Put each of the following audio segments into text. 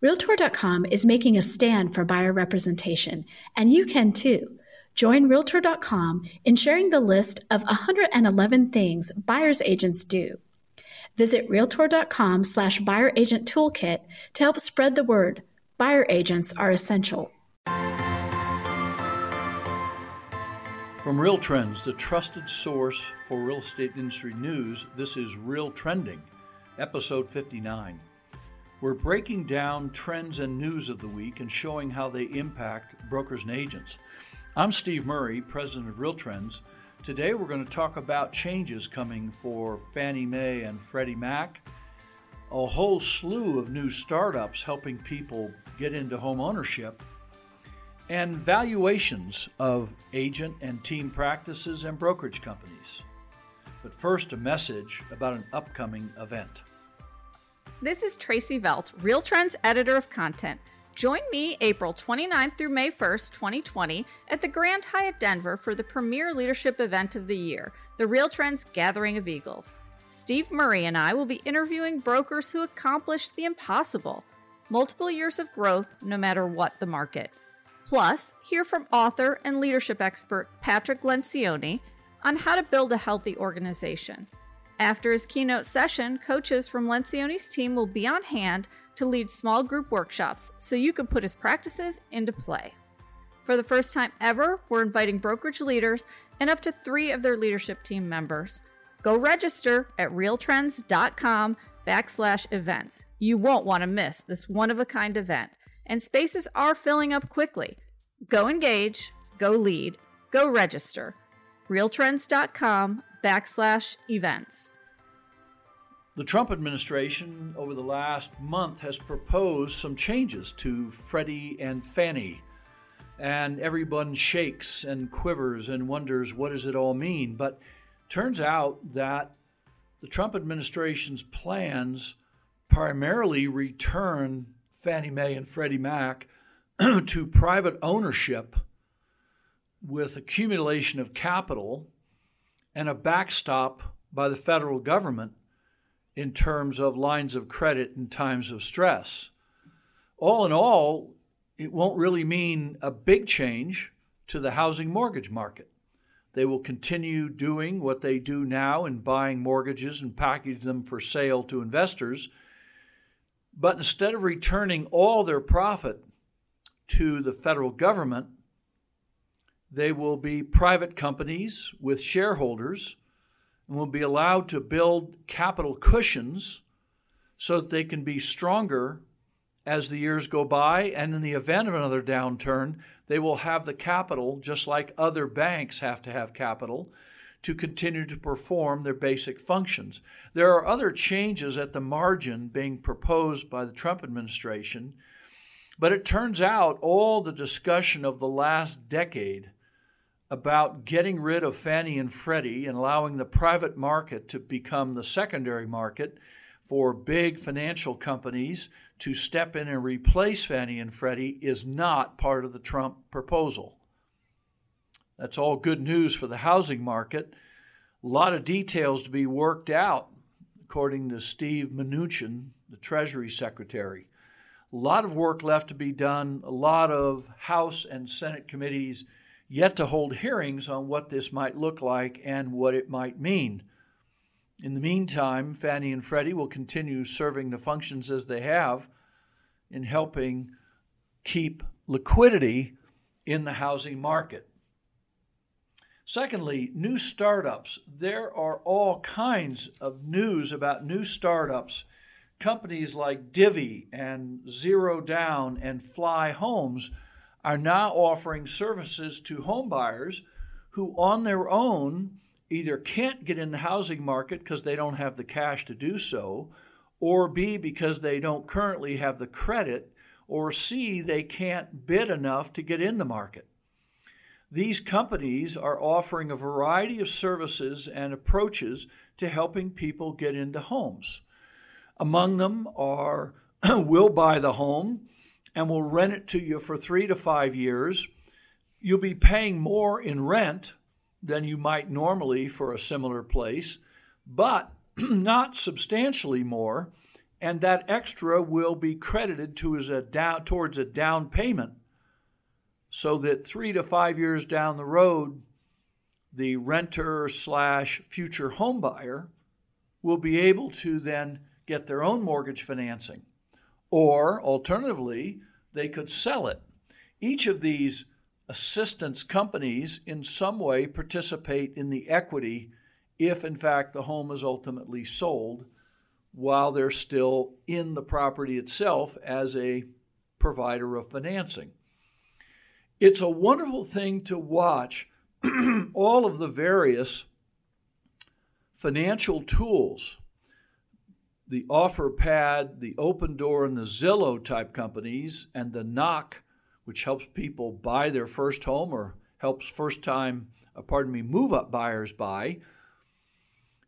Realtor.com is making a stand for buyer representation, and you can too. Join Realtor.com in sharing the list of 111 things buyer's agents do. Visit Realtor.com slash buyer agent toolkit to help spread the word. Buyer agents are essential. From Real Trends, the trusted source for real estate industry news, this is Real Trending, episode 59. We're breaking down trends and news of the week and showing how they impact brokers and agents. I'm Steve Murray, president of Real Trends. Today we're going to talk about changes coming for Fannie Mae and Freddie Mac, a whole slew of new startups helping people get into home ownership, and valuations of agent and team practices and brokerage companies. But first, a message about an upcoming event. This is Tracy Velt, Real Trends editor of content. Join me April 29th through May 1st, 2020, at the Grand Hyatt Denver for the premier leadership event of the year, the Real Trends Gathering of Eagles. Steve Murray and I will be interviewing brokers who accomplished the impossible multiple years of growth no matter what the market. Plus, hear from author and leadership expert Patrick Lencioni on how to build a healthy organization. After his keynote session, coaches from Lencioni's team will be on hand to lead small group workshops so you can put his practices into play. For the first time ever, we're inviting brokerage leaders and up to three of their leadership team members. Go register at realtrends.com backslash events. You won't want to miss this one of a kind event, and spaces are filling up quickly. Go engage, go lead, go register. realtrends.com backslash events. The Trump administration over the last month has proposed some changes to Freddie and Fannie. And everyone shakes and quivers and wonders what does it all mean? But turns out that the Trump administration's plans primarily return Fannie Mae and Freddie Mac to private ownership with accumulation of capital and a backstop by the federal government in terms of lines of credit in times of stress. All in all, it won't really mean a big change to the housing mortgage market. They will continue doing what they do now in buying mortgages and package them for sale to investors. But instead of returning all their profit to the federal government, they will be private companies with shareholders and will be allowed to build capital cushions so that they can be stronger as the years go by. And in the event of another downturn, they will have the capital, just like other banks have to have capital, to continue to perform their basic functions. There are other changes at the margin being proposed by the Trump administration, but it turns out all the discussion of the last decade about getting rid of Fannie and Freddie and allowing the private market to become the secondary market for big financial companies to step in and replace Fannie and Freddie is not part of the Trump proposal. That's all good news for the housing market. A lot of details to be worked out, according to Steve Mnuchin, the Treasury Secretary. A lot of work left to be done, a lot of House and Senate committees yet to hold hearings on what this might look like and what it might mean. In the meantime, Fannie and Freddie will continue serving the functions as they have in helping keep liquidity in the housing market. Secondly, new startups. There are all kinds of news about new startups. Companies like Divvy and Zero Down and Fly Homes are now offering services to home buyers who, on their own, either can't get in the housing market because they don't have the cash to do so, or B, because they don't currently have the credit, or C, they can't bid enough to get in the market. These companies are offering a variety of services and approaches to helping people get into homes. Among them are We'll Buy the Home, and will rent it to you for three to five years, you'll be paying more in rent than you might normally for a similar place, but not substantially more. and that extra will be credited to as a down, towards a down payment so that three to five years down the road, the renter slash future home buyer will be able to then get their own mortgage financing. Or alternatively, they could sell it. Each of these assistance companies in some way participate in the equity if, in fact, the home is ultimately sold while they're still in the property itself as a provider of financing. It's a wonderful thing to watch all of the various financial tools the OfferPad, the Opendoor, and the Zillow type companies, and the Knock, which helps people buy their first home or helps first time, uh, pardon me, move up buyers buy.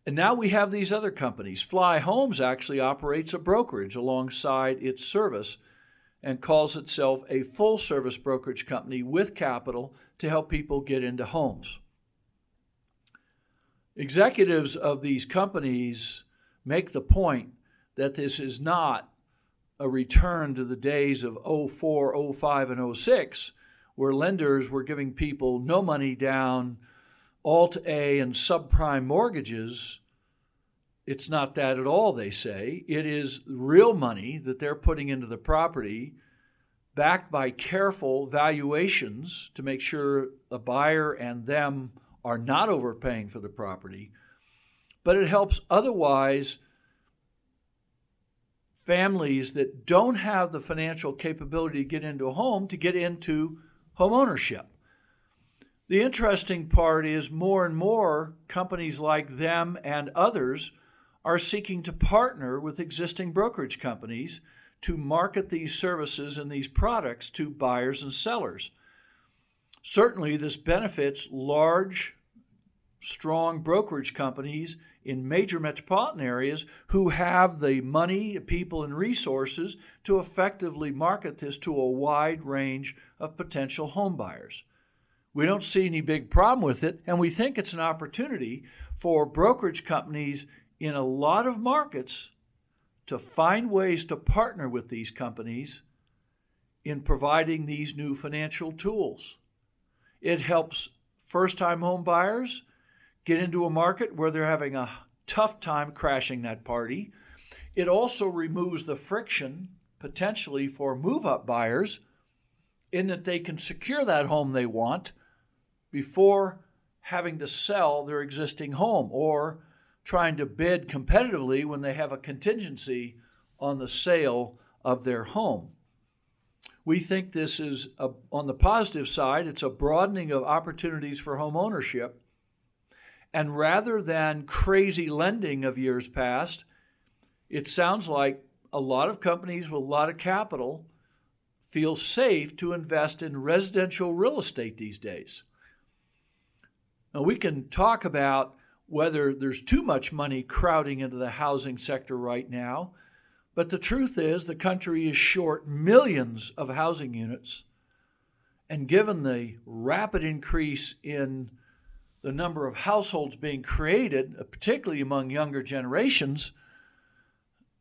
And now we have these other companies. Fly Homes actually operates a brokerage alongside its service and calls itself a full service brokerage company with capital to help people get into homes. Executives of these companies make the point that this is not a return to the days of 04, 05, and 06, where lenders were giving people no money down, Alt A, and subprime mortgages. It's not that at all, they say. It is real money that they're putting into the property, backed by careful valuations to make sure the buyer and them are not overpaying for the property. But it helps otherwise families that don't have the financial capability to get into a home to get into home ownership. The interesting part is more and more companies like them and others are seeking to partner with existing brokerage companies to market these services and these products to buyers and sellers. Certainly, this benefits large, strong brokerage companies in major metropolitan areas who have the money, people, and resources to effectively market this to a wide range of potential homebuyers. We don't see any big problem with it, and we think it's an opportunity for brokerage companies in a lot of markets to find ways to partner with these companies in providing these new financial tools. It helps first time home buyers get into a market where they're having a tough time crashing that party. It also removes the friction potentially for move up buyers in that they can secure that home they want before having to sell their existing home or trying to bid competitively when they have a contingency on the sale of their home. We think this is, a, on the positive side, it's a broadening of opportunities for home ownership and rather than crazy lending of years past, it sounds like a lot of companies with a lot of capital feel safe to invest in residential real estate these days. Now, we can talk about whether there's too much money crowding into the housing sector right now, but the truth is the country is short millions of housing units. And given the rapid increase in the number of households being created, uh, particularly among younger generations,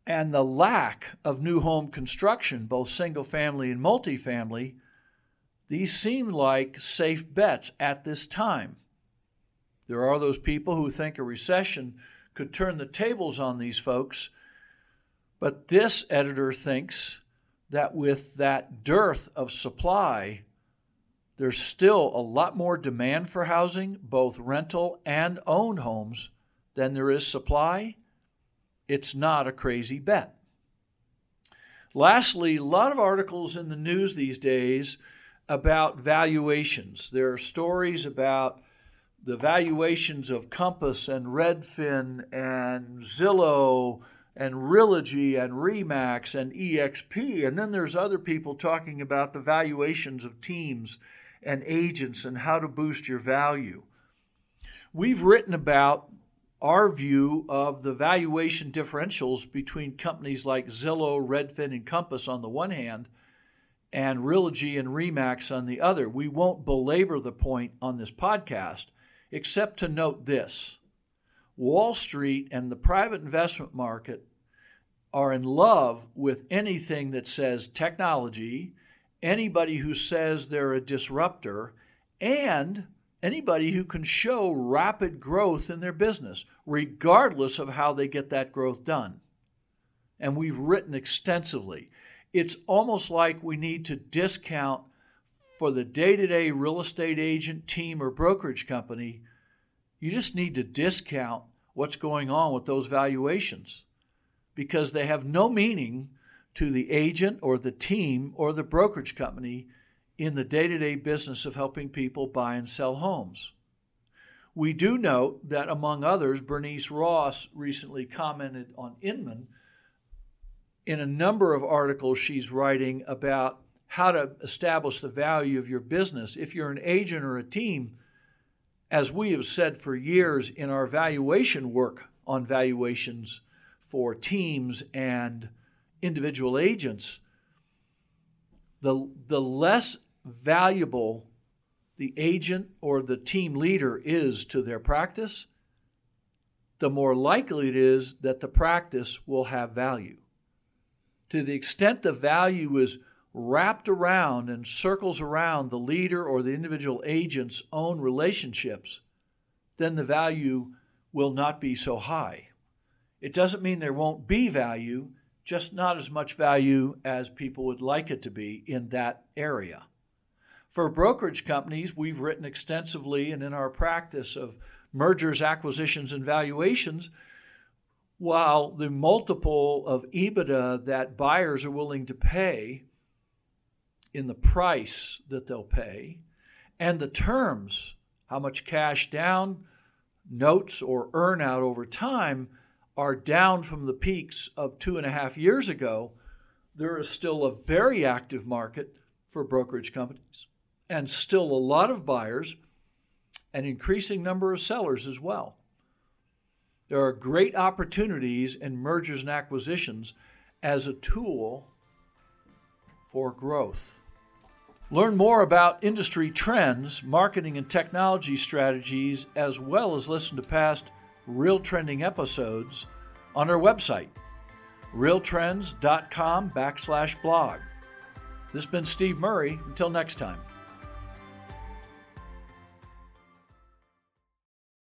and the lack of new home construction, both single family and multifamily, these seem like safe bets at this time. There are those people who think a recession could turn the tables on these folks, but this editor thinks that with that dearth of supply, there's still a lot more demand for housing, both rental and owned homes, than there is supply. It's not a crazy bet. Lastly, a lot of articles in the news these days about valuations. There are stories about the valuations of Compass and Redfin and Zillow and Realogy and Remax and EXP. And then there's other people talking about the valuations of teams and agents and how to boost your value. We've written about our view of the valuation differentials between companies like Zillow, Redfin, and Compass on the one hand, and Realogy and Remax on the other. We won't belabor the point on this podcast, except to note this Wall Street and the private investment market are in love with anything that says technology, anybody who says they're a disruptor, and anybody who can show rapid growth in their business, regardless of how they get that growth done. And we've written extensively. It's almost like we need to discount for the day to day real estate agent, team, or brokerage company. You just need to discount what's going on with those valuations because they have no meaning to the agent or the team or the brokerage company in the day to day business of helping people buy and sell homes. We do note that, among others, Bernice Ross recently commented on Inman in a number of articles she's writing about how to establish the value of your business. If you're an agent or a team, as we have said for years in our valuation work on valuations for teams and individual agents, the, the less valuable the agent or the team leader is to their practice, the more likely it is that the practice will have value. To the extent the value is wrapped around and circles around the leader or the individual agent's own relationships, then the value will not be so high. It doesn't mean there won't be value, just not as much value as people would like it to be in that area. For brokerage companies, we've written extensively and in our practice of mergers, acquisitions, and valuations. While the multiple of EBITDA that buyers are willing to pay in the price that they'll pay and the terms, how much cash down, notes, or earn out over time are down from the peaks of two and a half years ago, there is still a very active market for brokerage companies and still a lot of buyers, an increasing number of sellers as well. There are great opportunities in mergers and acquisitions as a tool for growth. Learn more about industry trends, marketing and technology strategies, as well as listen to past Real Trending episodes on our website, realtrends.com backslash blog. This has been Steve Murray. Until next time.